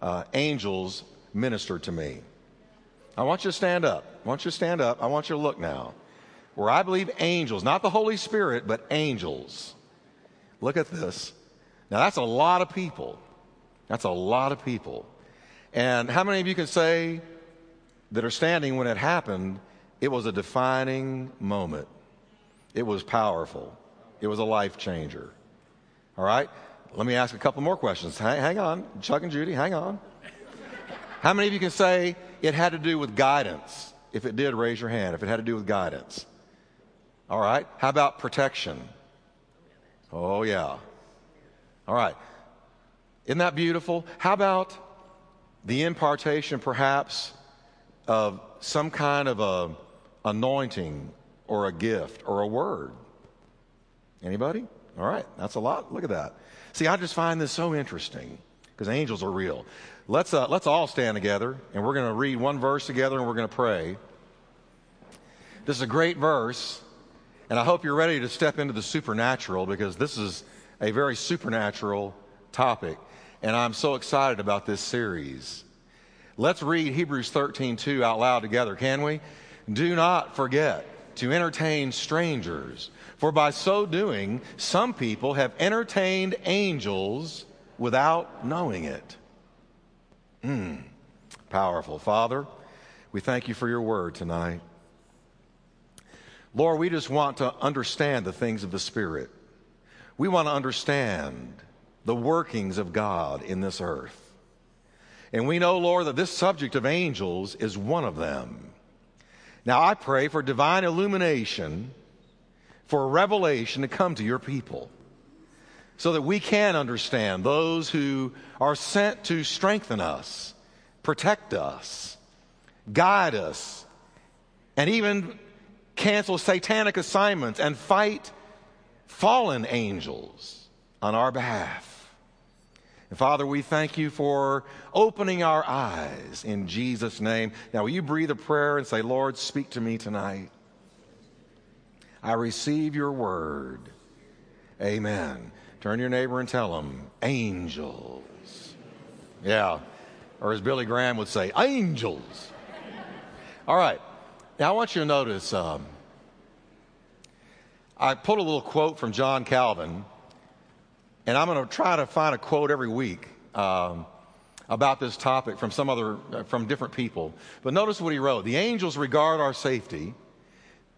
uh, angels ministered to me. I want you to stand up. I want you to stand up. I want you to look now. Where I believe angels, not the Holy Spirit, but angels. Look at this. Now, that's a lot of people. That's a lot of people. And how many of you can say that are standing when it happened, it was a defining moment? It was powerful. It was a life changer. All right? Let me ask a couple more questions. Hang, hang on. Chuck and Judy, hang on. How many of you can say it had to do with guidance? If it did, raise your hand. If it had to do with guidance. All right. How about protection? Oh, yeah. All right. Isn't that beautiful? How about the impartation, perhaps, of some kind of a anointing or a gift or a word? Anybody? All right. That's a lot. Look at that. See, I just find this so interesting because angels are real. Let's, uh, let's all stand together and we're going to read one verse together and we're going to pray. This is a great verse, and I hope you're ready to step into the supernatural because this is a very supernatural topic, and I'm so excited about this series. Let's read Hebrews 13:2 out loud together, can we? Do not forget to entertain strangers, for by so doing, some people have entertained angels without knowing it. Hmm, powerful. Father, we thank you for your word tonight. Lord, we just want to understand the things of the Spirit. We want to understand the workings of God in this earth. And we know, Lord, that this subject of angels is one of them. Now I pray for divine illumination, for a revelation to come to your people so that we can understand those who are sent to strengthen us, protect us, guide us, and even cancel satanic assignments and fight fallen angels on our behalf. And Father, we thank you for opening our eyes in Jesus' name. Now, will you breathe a prayer and say, Lord, speak to me tonight? I receive your word. Amen. Turn your neighbor and tell him, angels. Yeah. Or as Billy Graham would say, angels. All right. Now I want you to notice um, I pulled a little quote from John Calvin, and I'm going to try to find a quote every week um, about this topic from some other, uh, from different people. But notice what he wrote The angels regard our safety,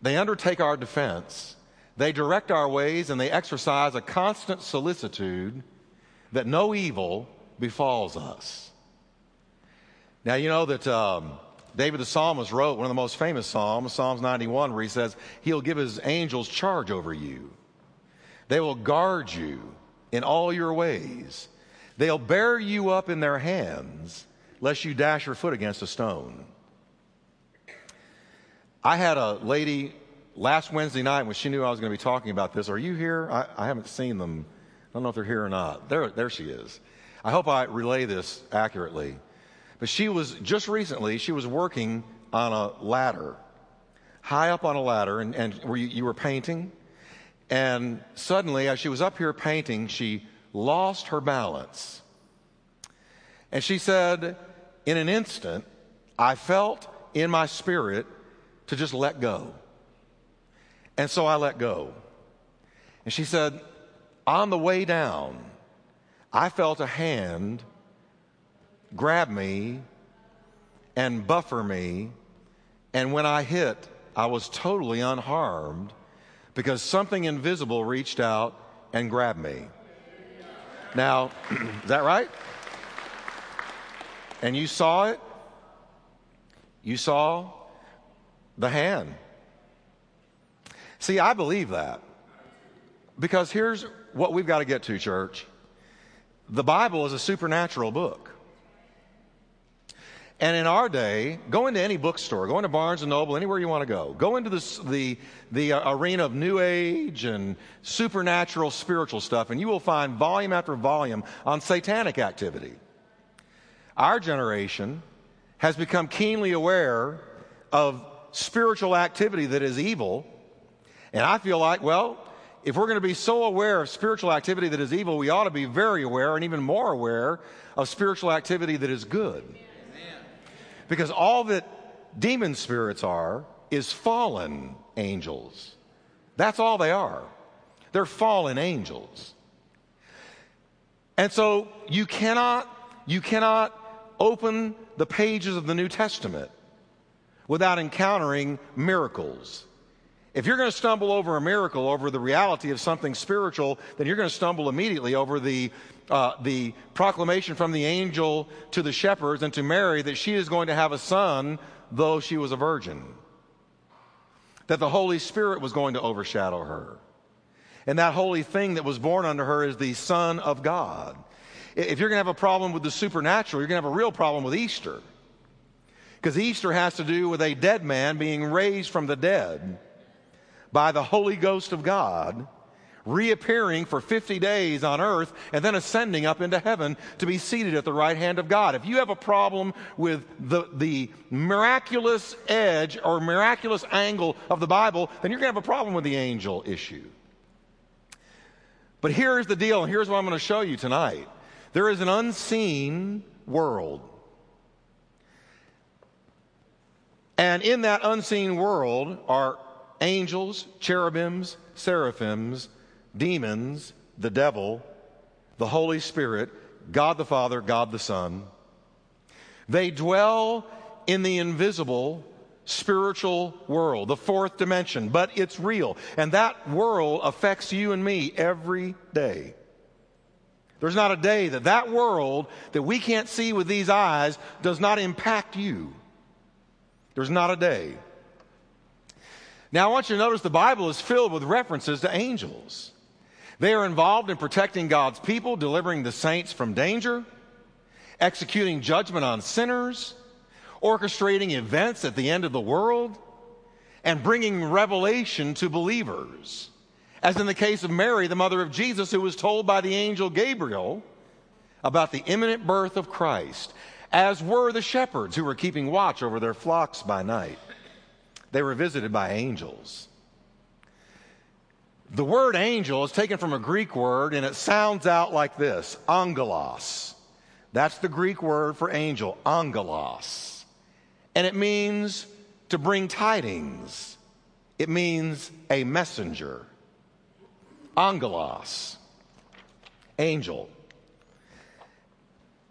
they undertake our defense, they direct our ways and they exercise a constant solicitude that no evil befalls us. Now, you know that um, David the psalmist wrote one of the most famous psalms, Psalms 91, where he says, He'll give His angels charge over you. They will guard you in all your ways. They'll bear you up in their hands, lest you dash your foot against a stone. I had a lady last Wednesday night when she knew I was going to be talking about this, are you here? I, I, haven't seen them. I don't know if they're here or not. There, there she is. I hope I relay this accurately. But she was just recently, she was working on a ladder, high up on a ladder, and, and where you, you were painting. And suddenly, as she was up here painting, she lost her balance. And she said, in an instant, I felt in my spirit to just let go. And so I let go. And she said, On the way down, I felt a hand grab me and buffer me. And when I hit, I was totally unharmed because something invisible reached out and grabbed me. Now, is that right? And you saw it? You saw the hand. See, I believe that. Because here's what we've got to get to, church. The Bible is a supernatural book. And in our day, go into any bookstore, go into Barnes and Noble, anywhere you want to go. Go into this, the, the uh, arena of New Age and supernatural spiritual stuff, and you will find volume after volume on satanic activity. Our generation has become keenly aware of spiritual activity that is evil and I feel like, well, if we're going to be so aware of spiritual activity that is evil, we ought to be very aware and even more aware of spiritual activity that is good. Amen. Because all that demon spirits are is fallen angels. That's all they are. They're fallen angels. And so you cannot, you cannot open the pages of the New Testament without encountering miracles. If you're going to stumble over a miracle, over the reality of something spiritual, then you're going to stumble immediately over the, uh, the proclamation from the angel to the shepherds and to Mary that she is going to have a son, though she was a virgin. That the Holy Spirit was going to overshadow her. And that holy thing that was born unto her is the Son of God. If you're going to have a problem with the supernatural, you're going to have a real problem with Easter. Because Easter has to do with a dead man being raised from the dead by the Holy Ghost of God, reappearing for 50 days on earth and then ascending up into heaven to be seated at the right hand of God. If you have a problem with the, the miraculous edge or miraculous angle of the Bible, then you're going to have a problem with the angel issue. But here's the deal, and here's what I'm going to show you tonight. There is an unseen world. And in that unseen world are angels, cherubims, seraphims, demons, the devil, the Holy Spirit, God the Father, God the Son. They dwell in the invisible spiritual world, the fourth dimension, but it's real. And that world affects you and me every day. There's not a day that that world that we can't see with these eyes does not impact you. There's not a day. Now, I want you to notice the Bible is filled with references to angels. They are involved in protecting God's people, delivering the saints from danger, executing judgment on sinners, orchestrating events at the end of the world, and bringing revelation to believers. As in the case of Mary, the mother of Jesus, who was told by the angel Gabriel about the imminent birth of Christ, as were the shepherds who were keeping watch over their flocks by night. They were visited by angels. The word angel is taken from a Greek word and it sounds out like this angelos. That's the Greek word for angel, angelos. And it means to bring tidings, it means a messenger. Angelos, angel.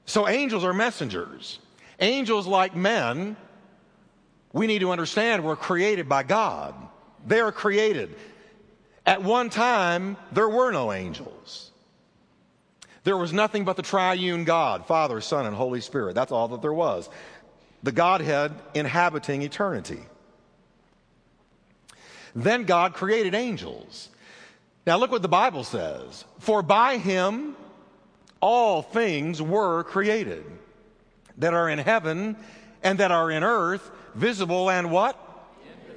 So angels are messengers. Angels, like men, we need to understand were created by God. They are created. At one time, there were no angels. There was nothing but the triune God, Father, Son, and Holy Spirit. That's all that there was. The Godhead inhabiting eternity. Then God created angels. Now look what the Bible says. For by him all things were created that are in heaven and that are in earth visible and what?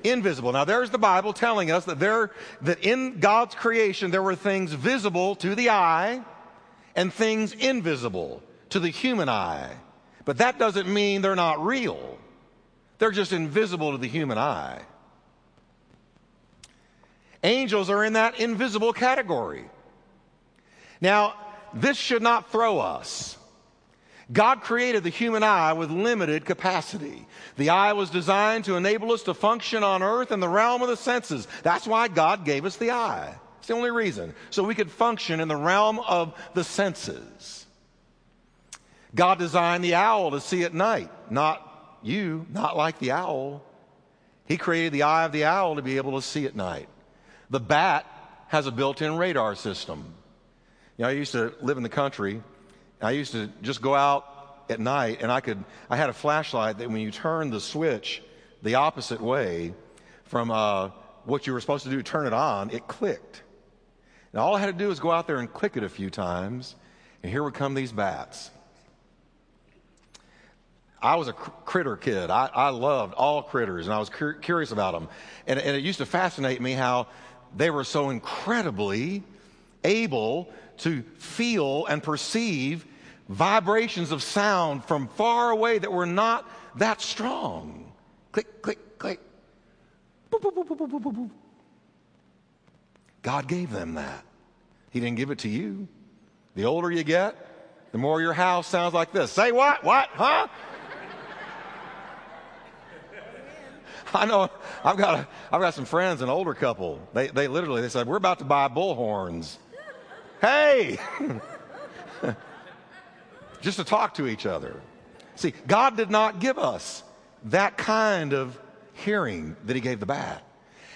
Invisible. Now there's the Bible telling us that there, that in God's creation there were things visible to the eye and things invisible to the human eye. But that doesn't mean they're not real. They're just invisible to the human eye. Angels are in that invisible category. Now, this should not throw us. God created the human eye with limited capacity. The eye was designed to enable us to function on earth in the realm of the senses. That's why God gave us the eye. It's the only reason. So we could function in the realm of the senses. God designed the owl to see at night, not you, not like the owl. He created the eye of the owl to be able to see at night. The bat has a built in radar system. You know, I used to live in the country I used to just go out at night and I could, I had a flashlight that when you turn the switch the opposite way from uh, what you were supposed to do turn it on, it clicked. And all I had to do was go out there and click it a few times, and here would come these bats. I was a critter kid. I, I loved all critters, and I was cur- curious about them. And, and it used to fascinate me how they were so incredibly able to feel and perceive vibrations of sound from far away that were not that strong. Click, click, click. Boop, boop, boop, boop, boop, boop, boop. God gave them that. He didn't give it to you. The older you get, the more your house sounds like this. Say what? What? Huh? I know I've got, a, I've got some friends, an older couple. They, they literally, they said, we're about to buy bullhorns. Hey! Just to talk to each other. See, God did not give us that kind of hearing that he gave the bat.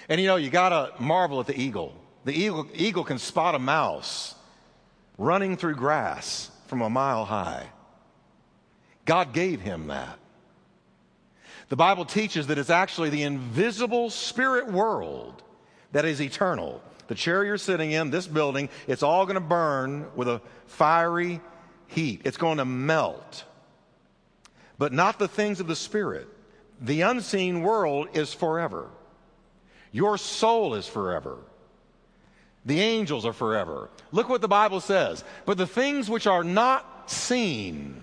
And you know, you gotta marvel at the eagle. The eagle, eagle can spot a mouse running through grass from a mile high. God gave him that. The Bible teaches that it's actually the invisible spirit world that is eternal. The chair you're sitting in, this building, it's all going to burn with a fiery heat. It's going to melt. But not the things of the spirit. The unseen world is forever. Your soul is forever. The angels are forever. Look what the Bible says. But the things which are not seen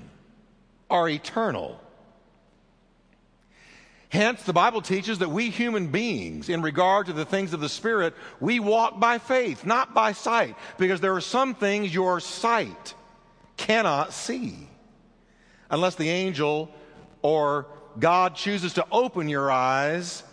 are eternal. Hence, the Bible teaches that we human beings, in regard to the things of the Spirit, we walk by faith, not by sight, because there are some things your sight cannot see. Unless the angel or God chooses to open your eyes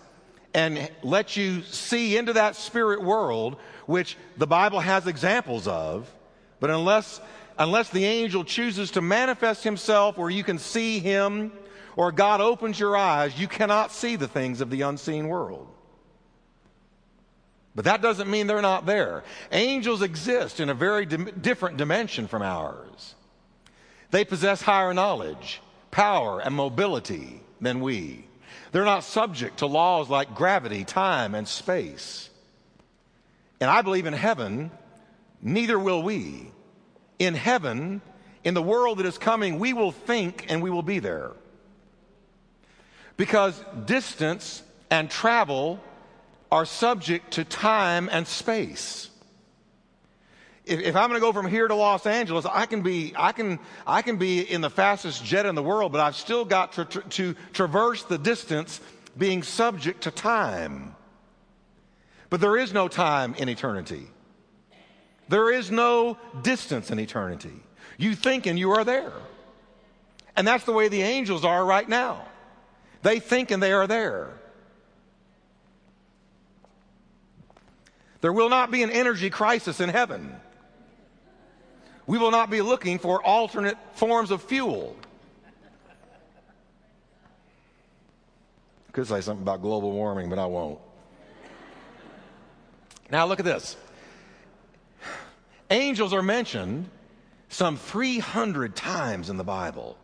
and let you see into that spirit world, which the Bible has examples of, but unless, unless the angel chooses to manifest himself where you can see him, or God opens your eyes, you cannot see the things of the unseen world. But that doesn't mean they're not there. Angels exist in a very di- different dimension from ours. They possess higher knowledge, power, and mobility than we. They're not subject to laws like gravity, time, and space. And I believe in heaven, neither will we. In heaven, in the world that is coming, we will think and we will be there. Because distance and travel are subject to time and space. If, if I'm going to go from here to Los Angeles, I can be I can I can be in the fastest jet in the world, but I've still got to, to, to traverse the distance, being subject to time. But there is no time in eternity. There is no distance in eternity. You think and you are there. And that's the way the angels are right now. They think and they are there. There will not be an energy crisis in heaven. We will not be looking for alternate forms of fuel. Could say something about global warming, but I won't. Now, look at this. Angels are mentioned some 300 times in the Bible.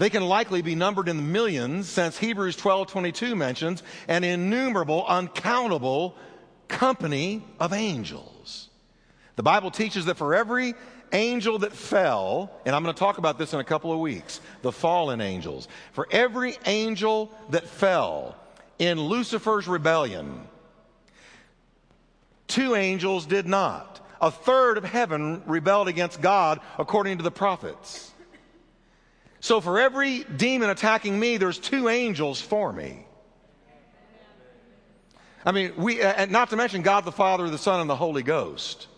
They can likely be numbered in the millions since Hebrews 12:22 mentions an innumerable, uncountable company of angels. The Bible teaches that for every angel that fell, and I'm going to talk about this in a couple of weeks, the fallen angels. For every angel that fell in Lucifer's rebellion, two angels did not. A third of heaven rebelled against God according to the prophets. So for every demon attacking me, there's two angels for me. I mean, we, uh, and not to mention God the Father, the Son, and the Holy Ghost.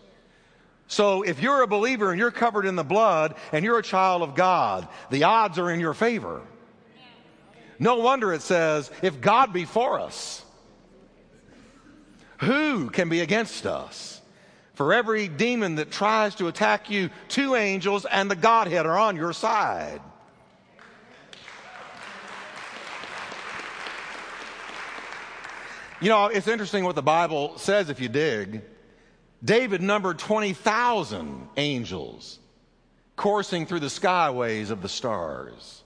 So if you're a believer and you're covered in the blood and you're a child of God, the odds are in your favor. No wonder it says, if God be for us, who can be against us? For every demon that tries to attack you, two angels and the Godhead are on your side. You know, it's interesting what the Bible says if you dig. David numbered 20,000 angels coursing through the skyways of the stars.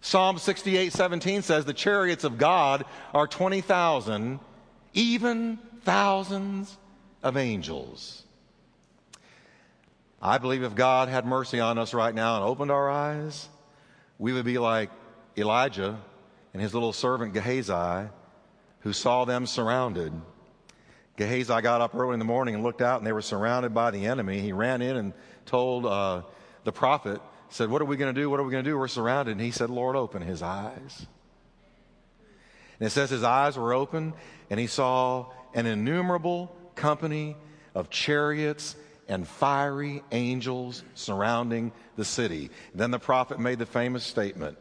Psalm 68 17 says, The chariots of God are 20,000, even thousands of angels. I believe if God had mercy on us right now and opened our eyes, we would be like Elijah and his little servant Gehazi who saw them surrounded. Gehazi got up early in the morning and looked out, and they were surrounded by the enemy. He ran in and told uh, the prophet, said, What are we going to do? What are we going to do? We're surrounded. And he said, Lord, open his eyes. And it says his eyes were open, and he saw an innumerable company of chariots and fiery angels surrounding the city. Then the prophet made the famous statement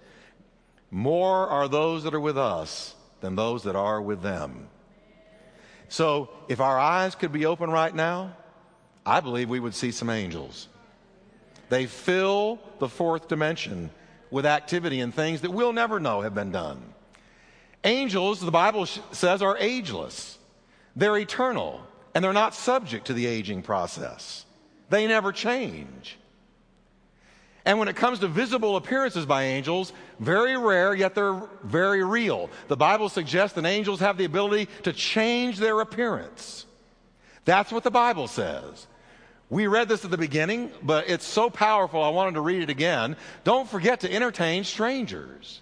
More are those that are with us than those that are with them. So, if our eyes could be open right now, I believe we would see some angels. They fill the fourth dimension with activity and things that we'll never know have been done. Angels, the Bible says, are ageless. They're eternal, and they're not subject to the aging process. They never change. And when it comes to visible appearances by angels, very rare, yet they're very real. The Bible suggests that angels have the ability to change their appearance. That's what the Bible says. We read this at the beginning, but it's so powerful, I wanted to read it again. Don't forget to entertain strangers.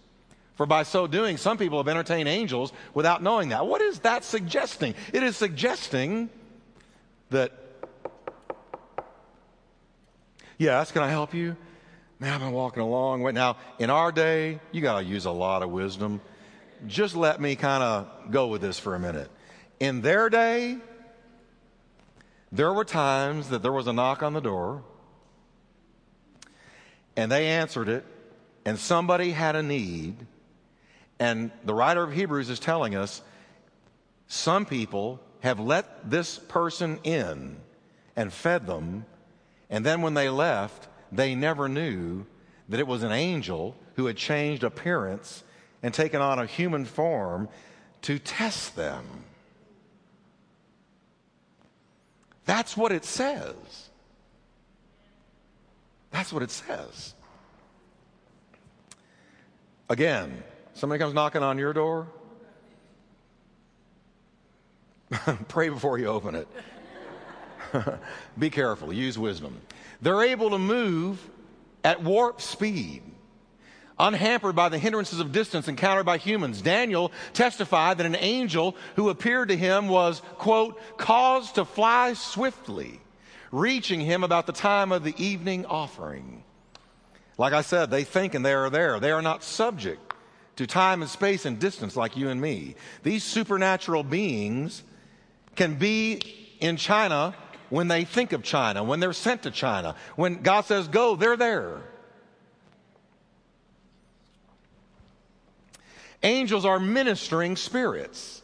For by so doing, some people have entertained angels without knowing that. What is that suggesting? It is suggesting that, yes, can I help you? Man, I've been walking along. Wait, now, in our day, you got to use a lot of wisdom. Just let me kind of go with this for a minute. In their day, there were times that there was a knock on the door, and they answered it, and somebody had a need. And the writer of Hebrews is telling us some people have let this person in and fed them, and then when they left, they never knew that it was an angel who had changed appearance and taken on a human form to test them. That's what it says. That's what it says. Again, somebody comes knocking on your door, pray before you open it. Be careful, use wisdom. They're able to move at warp speed, unhampered by the hindrances of distance encountered by humans. Daniel testified that an angel who appeared to him was, quote, caused to fly swiftly, reaching him about the time of the evening offering. Like I said, they think and they are there. They are not subject to time and space and distance like you and me. These supernatural beings can be in China when they think of China, when they're sent to China. When God says go, they're there. Angels are ministering spirits.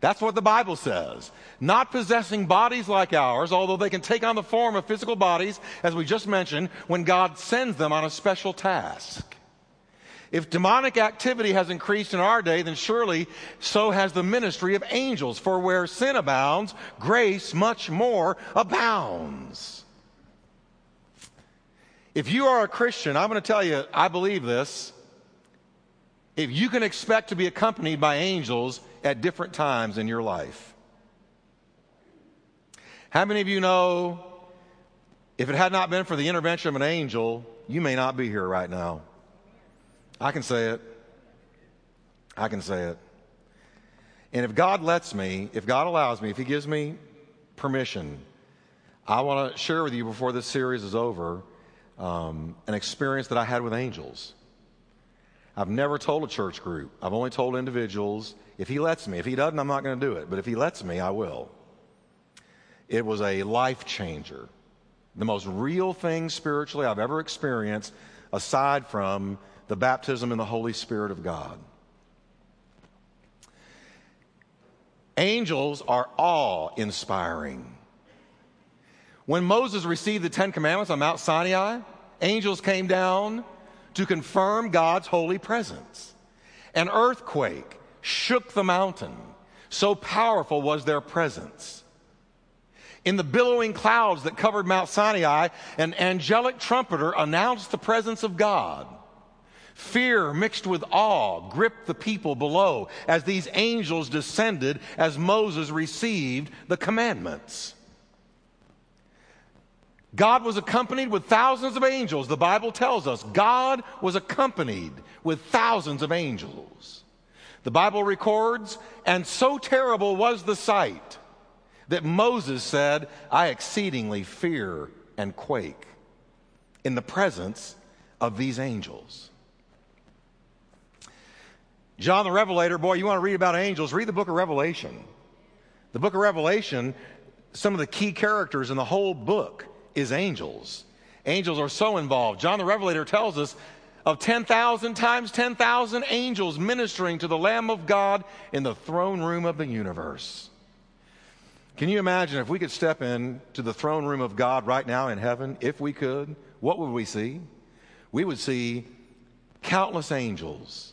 That's what the Bible says. Not possessing bodies like ours, although they can take on the form of physical bodies, as we just mentioned, when God sends them on a special task. If demonic activity has increased in our day, then surely so has the ministry of angels. For where sin abounds, grace much more abounds. If you are a Christian, I'm going to tell you, I believe this. If you can expect to be accompanied by angels at different times in your life. How many of you know if it had not been for the intervention of an angel, you may not be here right now? I can say it. I can say it. And if God lets me, if God allows me, if He gives me permission, I want to share with you before this series is over um, an experience that I had with angels. I've never told a church group, I've only told individuals. If He lets me, if He doesn't, I'm not going to do it. But if He lets me, I will. It was a life changer. The most real thing spiritually I've ever experienced, aside from the baptism in the Holy Spirit of God. Angels are awe inspiring. When Moses received the Ten Commandments on Mount Sinai, angels came down to confirm God's holy presence. An earthquake shook the mountain, so powerful was their presence. In the billowing clouds that covered Mount Sinai, an angelic trumpeter announced the presence of God. Fear mixed with awe gripped the people below as these angels descended as Moses received the commandments. God was accompanied with thousands of angels. The Bible tells us God was accompanied with thousands of angels. The Bible records, and so terrible was the sight that Moses said, I exceedingly fear and quake in the presence of these angels. John the Revelator, boy, you want to read about angels, read the book of Revelation. The book of Revelation some of the key characters in the whole book is angels. Angels are so involved. John the Revelator tells us of 10,000 times 10,000 angels ministering to the Lamb of God in the throne room of the universe. Can you imagine if we could step into the throne room of God right now in heaven? If we could, what would we see? We would see countless angels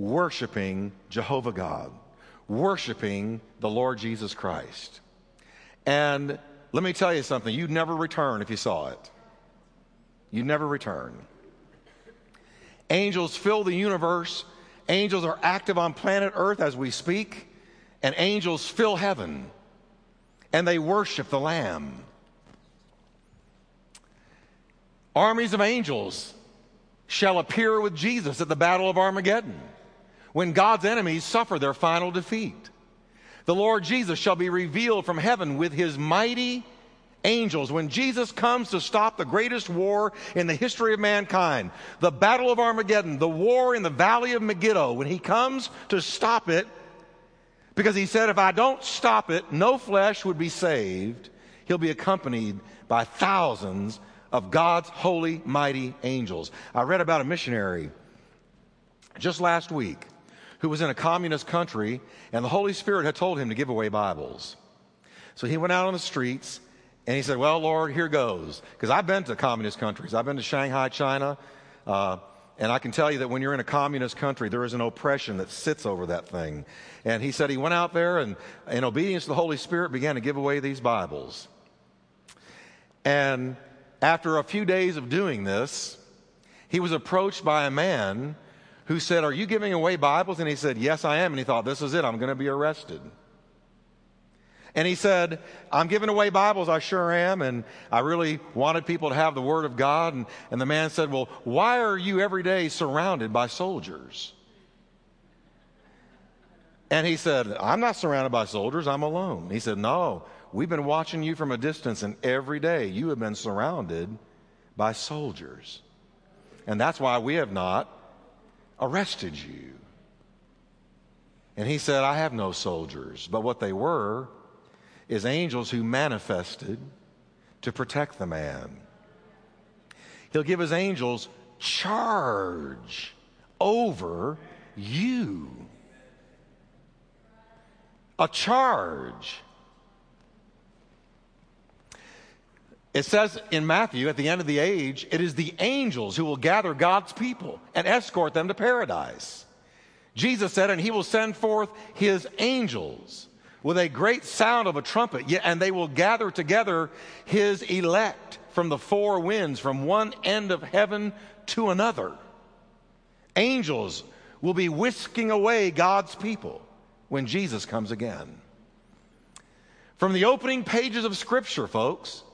worshiping Jehovah God, worshiping the Lord Jesus Christ. And let me tell you something you'd never return if you saw it. You'd never return. Angels fill the universe. Angels are active on planet Earth as we speak. And angels fill heaven. And they worship the Lamb. Armies of angels shall appear with Jesus at the Battle of Armageddon when God's enemies suffer their final defeat. The Lord Jesus shall be revealed from heaven with his mighty angels. When Jesus comes to stop the greatest war in the history of mankind, the Battle of Armageddon, the war in the Valley of Megiddo, when he comes to stop it, because he said, if I don't stop it, no flesh would be saved, he'll be accompanied by thousands of God's holy, mighty angels. I read about a missionary just last week who was in a communist country, and the Holy Spirit had told him to give away Bibles. So he went out on the streets and he said, Well, Lord, here goes. Because I've been to communist countries, I've been to Shanghai, China. Uh, and I can tell you that when you're in a communist country, there is an oppression that sits over that thing. And he said he went out there and, in obedience to the Holy Spirit, began to give away these Bibles. And after a few days of doing this, he was approached by a man who said, Are you giving away Bibles? And he said, Yes, I am. And he thought, This is it. I'm going to be arrested. And he said, I'm giving away Bibles, I sure am, and I really wanted people to have the Word of God. And, and the man said, Well, why are you every day surrounded by soldiers? And he said, I'm not surrounded by soldiers, I'm alone. He said, No, We've been watching you from a distance, and every day you have been surrounded by soldiers. And that's why we have not arrested you. And he said, I have no soldiers, but what they were is angels who manifested to protect the man. He'll give his angels charge over you. A charge. It says in Matthew, at the end of the age, it is the angels who will gather God's people and escort them to paradise. Jesus said, and he will send forth his angels with a great sound of a trumpet, and they will gather together his elect from the four winds, from one end of heaven to another. Angels will be whisking away God's people when Jesus comes again. From the opening pages of Scripture, folks,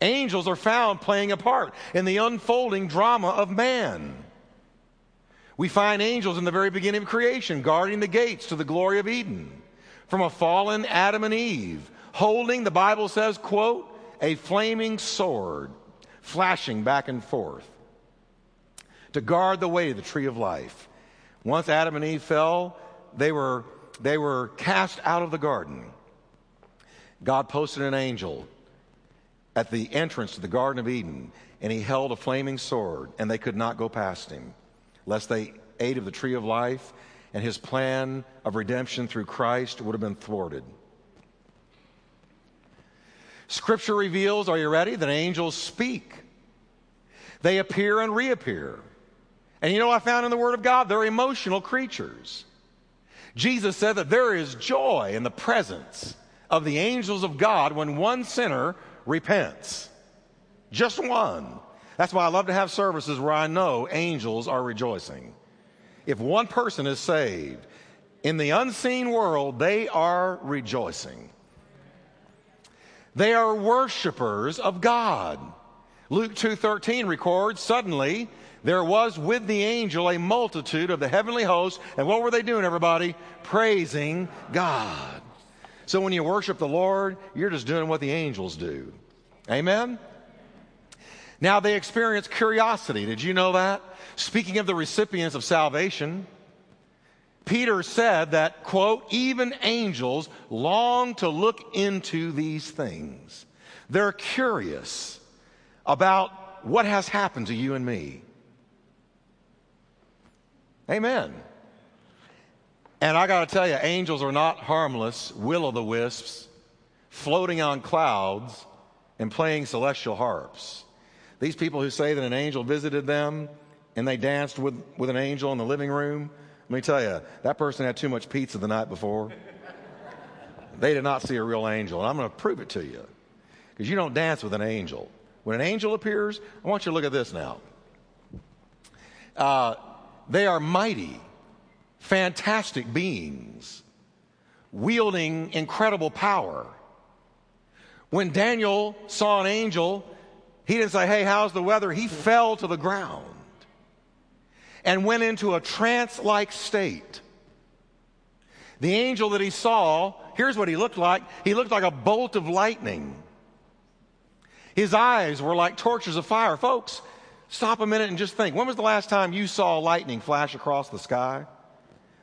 Angels are found playing a part in the unfolding drama of man. We find angels in the very beginning of creation, guarding the gates to the glory of Eden from a fallen Adam and Eve, holding, the Bible says, quote, a flaming sword, flashing back and forth to guard the way to the tree of life. Once Adam and Eve fell, they were, they were cast out of the garden. God posted an angel at the entrance to the Garden of Eden, and he held a flaming sword, and they could not go past him, lest they ate of the tree of life, and his plan of redemption through Christ would have been thwarted. Scripture reveals, are you ready, that angels speak. They appear and reappear. And you know I found in the Word of God? They're emotional creatures. Jesus said that there is joy in the presence of the angels of God when one sinner repents. Just one. That's why I love to have services where I know angels are rejoicing. If one person is saved, in the unseen world, they are rejoicing. They are worshipers of God. Luke 2:13 records, suddenly there was with the angel a multitude of the heavenly hosts, and what were they doing everybody? Praising God. So when you worship the Lord, you're just doing what the angels do. Amen? Now they experience curiosity. Did you know that? Speaking of the recipients of salvation, Peter said that, quote, even angels long to look into these things. They're curious about what has happened to you and me. Amen. And I got to tell you, angels are not harmless will o' the wisps floating on clouds and playing celestial harps. These people who say that an angel visited them and they danced with, with an angel in the living room, let me tell you, that person had too much pizza the night before. they did not see a real angel. And I'm going to prove it to you because you don't dance with an angel. When an angel appears, I want you to look at this now. Uh, they are mighty, fantastic beings wielding incredible power. When Daniel saw an angel, he didn't say, Hey, how's the weather? He fell to the ground and went into a trance like state. The angel that he saw, here's what he looked like he looked like a bolt of lightning. His eyes were like torches of fire. Folks, stop a minute and just think when was the last time you saw lightning flash across the sky?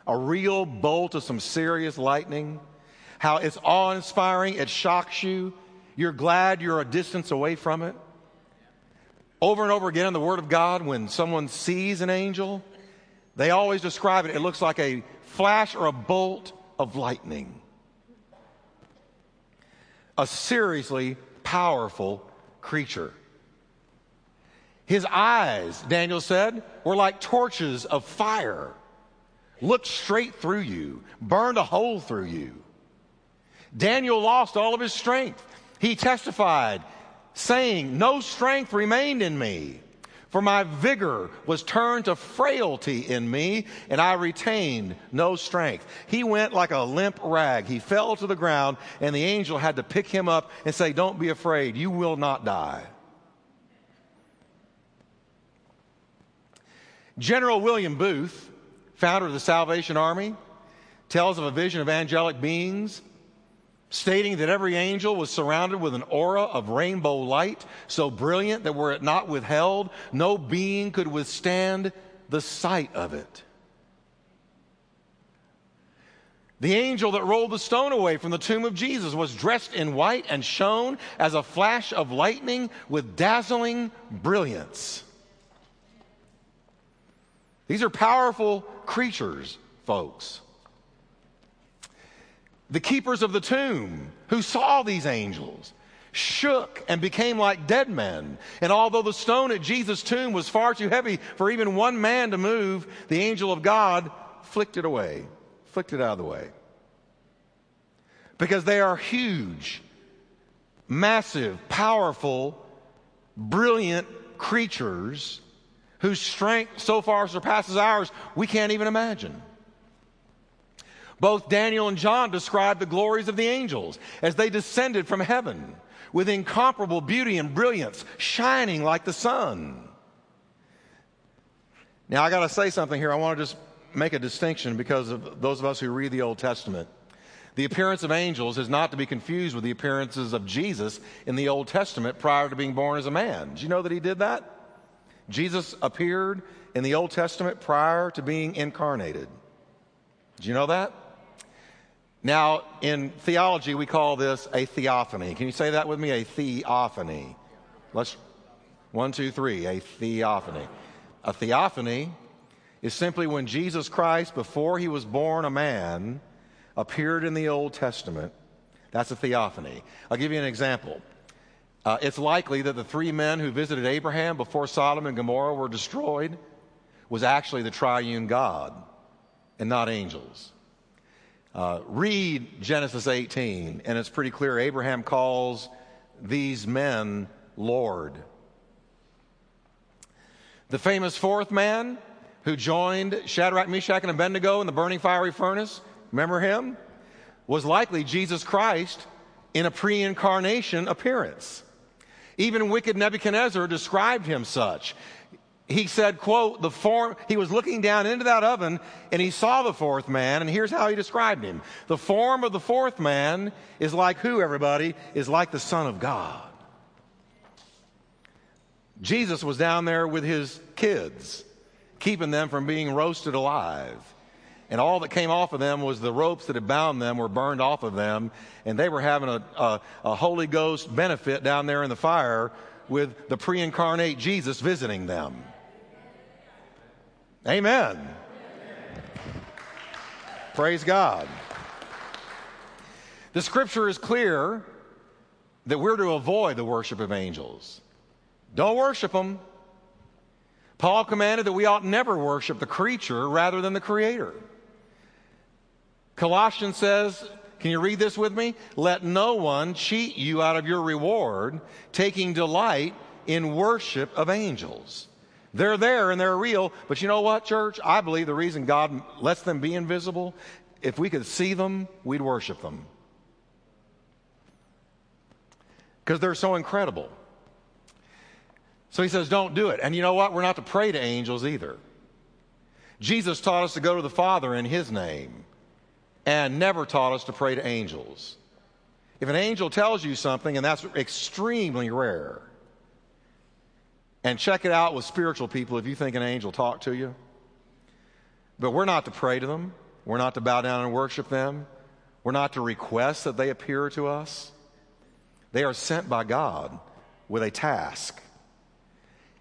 A real bolt of some serious lightning? How it's awe inspiring, it shocks you. You're glad you're a distance away from it. Over and over again in the Word of God, when someone sees an angel, they always describe it. It looks like a flash or a bolt of lightning. A seriously powerful creature. His eyes, Daniel said, were like torches of fire, looked straight through you, burned a hole through you. Daniel lost all of his strength. He testified, saying, No strength remained in me, for my vigor was turned to frailty in me, and I retained no strength. He went like a limp rag. He fell to the ground, and the angel had to pick him up and say, Don't be afraid, you will not die. General William Booth, founder of the Salvation Army, tells of a vision of angelic beings stating that every angel was surrounded with an aura of rainbow light so brilliant that were it not withheld, no being could withstand the sight of it. The angel that rolled the stone away from the tomb of Jesus was dressed in white and shone as a flash of lightning with dazzling brilliance. These are powerful creatures, folks the keepers of the tomb who saw these angels shook and became like dead men. And although the stone at Jesus' tomb was far too heavy for even one man to move, the angel of God flicked it away, flicked it out of the way. Because they are huge, massive, powerful, brilliant creatures whose strength so far surpasses ours, we can't even imagine. Both Daniel and John describe the glories of the angels as they descended from heaven with incomparable beauty and brilliance, shining like the sun. Now, I got to say something here. I want to just make a distinction because of those of us who read the Old Testament. The appearance of angels is not to be confused with the appearances of Jesus in the Old Testament prior to being born as a man. Did you know that he did that? Jesus appeared in the Old Testament prior to being incarnated. Did you know that? Now, in theology, we call this a theophany. Can you say that with me? A theophany. Let's, one, two, three, a theophany. A theophany is simply when Jesus Christ, before he was born a man, appeared in the Old Testament. That's a theophany. I'll give you an example. Uh, it's likely that the three men who visited Abraham before Sodom and Gomorrah were destroyed was actually the triune God and not angels. Uh, read Genesis 18, and it's pretty clear Abraham calls these men Lord. The famous fourth man who joined Shadrach, Meshach, and Abednego in the burning fiery furnace, remember him? Was likely Jesus Christ in a pre incarnation appearance. Even wicked Nebuchadnezzar described him such he said, quote, the form, he was looking down into that oven and he saw the fourth man, and here's how he described him. The form of the fourth man is like who, everybody? Is like the Son of God. Jesus was down there with his kids, keeping them from being roasted alive. And all that came off of them was the ropes that had bound them were burned off of them, and they were having a, a, a Holy Ghost benefit down there in the fire with the pre incarnate Jesus visiting them. Amen. Praise God. The scripture is clear that we're to avoid the worship of angels. Don't worship them. Paul commanded that we ought never worship the creature rather than the creator. Colossians says, can you read this with me? Let no one cheat you out of your reward, taking delight in worship of angels. They're there and they're real, but you know what, church? I believe the reason God lets them be invisible, if we could see them, we'd worship them. Because they're so incredible. So he says, don't do it. And you know what? We're not to pray to angels either. Jesus taught us to go to the Father in his name and never taught us to pray to angels. If an angel tells you something, and that's extremely rare, and check it out with spiritual people if you think an angel talked to you. But we're not to pray to them. We're not to bow down and worship them. We're not to request that they appear to us. They are sent by God with a task.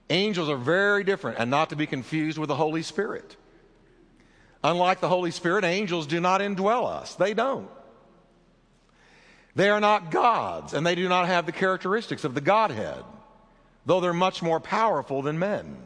Angels are very different and not to be confused with the Holy Spirit. Unlike the Holy Spirit, angels do not indwell us. They don't. They are not gods and they do not have the characteristics of the Godhead though they're much more powerful than men.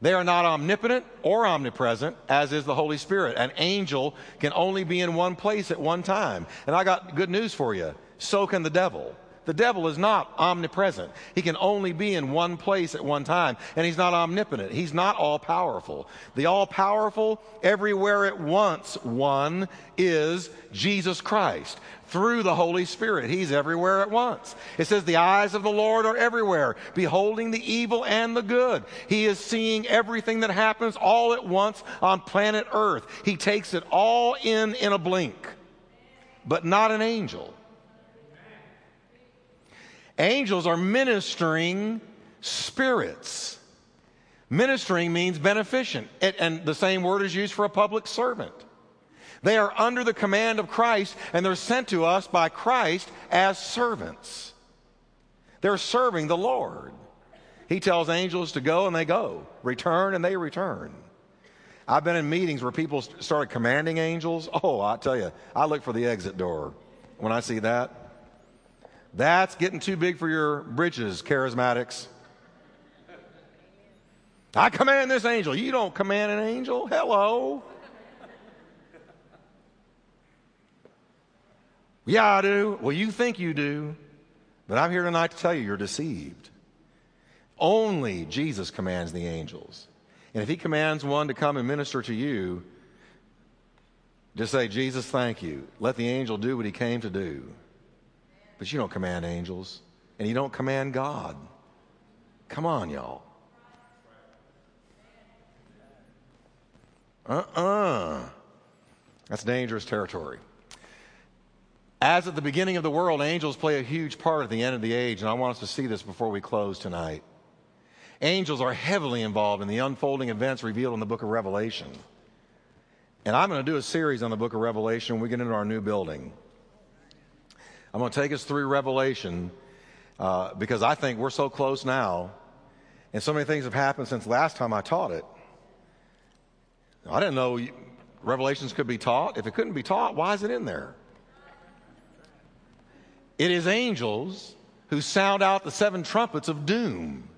They are not omnipotent or omnipresent, as is the Holy Spirit. An angel can only be in one place at one time. And I got good news for you. So can the devil. The devil is not omnipresent. He can only be in one place at one time. And he's not omnipotent. He's not all powerful. The all powerful, everywhere at once one is Jesus Christ through the Holy Spirit. He's everywhere at once. It says the eyes of the Lord are everywhere, beholding the evil and the good. He is seeing everything that happens all at once on planet Earth. He takes it all in in a blink, but not an angel. Angels are ministering spirits. Ministering means beneficent, it, and the same word is used for a public servant. They are under the command of Christ, and they're sent to us by Christ as servants. They're serving the Lord. He tells angels to go, and they go, return, and they return. I've been in meetings where people started commanding angels. Oh, I tell you, I look for the exit door when I see that. That's getting too big for your britches, charismatics. I command this angel. You don't command an angel. Hello. Yeah, I do. Well, you think you do. But I'm here tonight to tell you you're deceived. Only Jesus commands the angels. And if he commands one to come and minister to you, just say, Jesus, thank you. Let the angel do what he came to do. But you don't command angels, and you don't command God. Come on, y'all. Uh uh-uh. uh. That's dangerous territory. As at the beginning of the world, angels play a huge part at the end of the age, and I want us to see this before we close tonight. Angels are heavily involved in the unfolding events revealed in the book of Revelation. And I'm going to do a series on the book of Revelation when we get into our new building. I'm going to take us through Revelation uh, because I think we're so close now, and so many things have happened since last time I taught it. I didn't know Revelations could be taught. If it couldn't be taught, why is it in there? It is angels who sound out the seven trumpets of doom,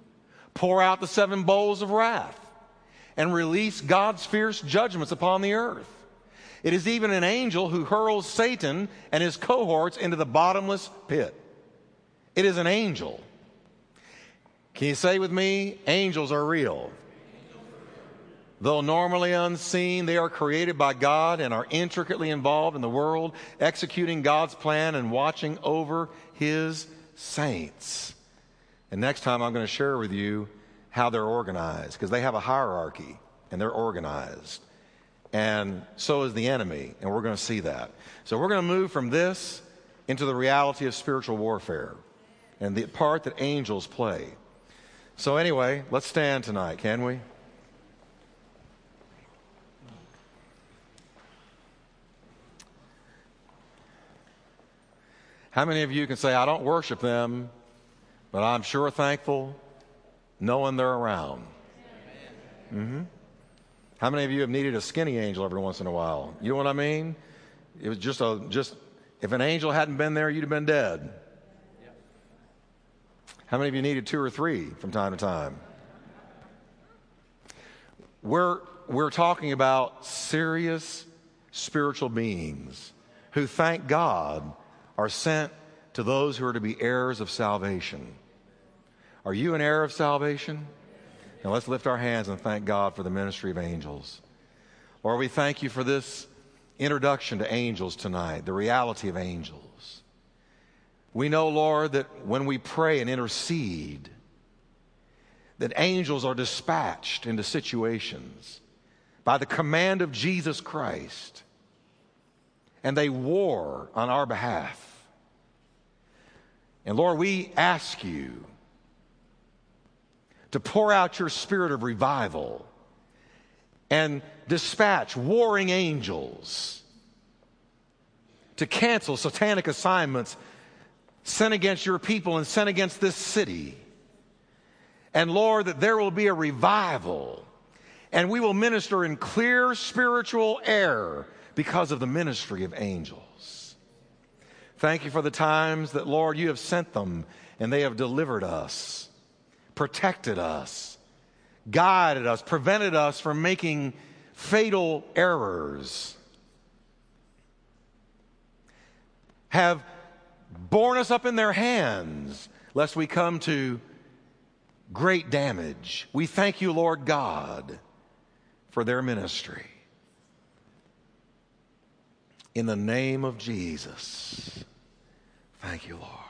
pour out the seven bowls of wrath, and release God's fierce judgments upon the earth. It is even an angel who hurls Satan and his cohorts into the bottomless pit. It is an angel. Can you say with me, angels are real? Though normally unseen, they are created by God and are intricately involved in the world, executing God's plan and watching over His saints. And next time, I'm going to share with you how they're organized because they have a hierarchy and they're organized and so is the enemy, and we're going to see that. So we're going to move from this into the reality of spiritual warfare and the part that angels play. So, anyway, let's stand tonight, can we? How many of you can say, I don't worship them, but I'm sure thankful knowing they're around? Mm-hmm. How many of you have needed a skinny angel every once in a while? You know what I mean? It was just a just if an angel hadn't been there, you'd have been dead. How many of you needed two or three from time to time? We're we're talking about serious spiritual beings who, thank God, are sent to those who are to be heirs of salvation. Are you an heir of salvation? Let's lift our hands and thank God for the ministry of angels. Lord, we thank you for this introduction to angels tonight, the reality of angels. We know, Lord, that when we pray and intercede, that angels are dispatched into situations by the command of Jesus Christ, and they war on our behalf. And Lord, we ask you to pour out your spirit of revival and dispatch warring angels to cancel satanic assignments sent against your people and sent against this city. And Lord, that there will be a revival and we will minister in clear spiritual air because of the ministry of angels. Thank you for the times that, Lord, you have sent them and they have delivered us, protected us, guided us, prevented us from making fatal errors, have borne us up in their hands lest we come to great damage. We thank you, Lord God, for their ministry. In the name of Jesus, thank you, Lord.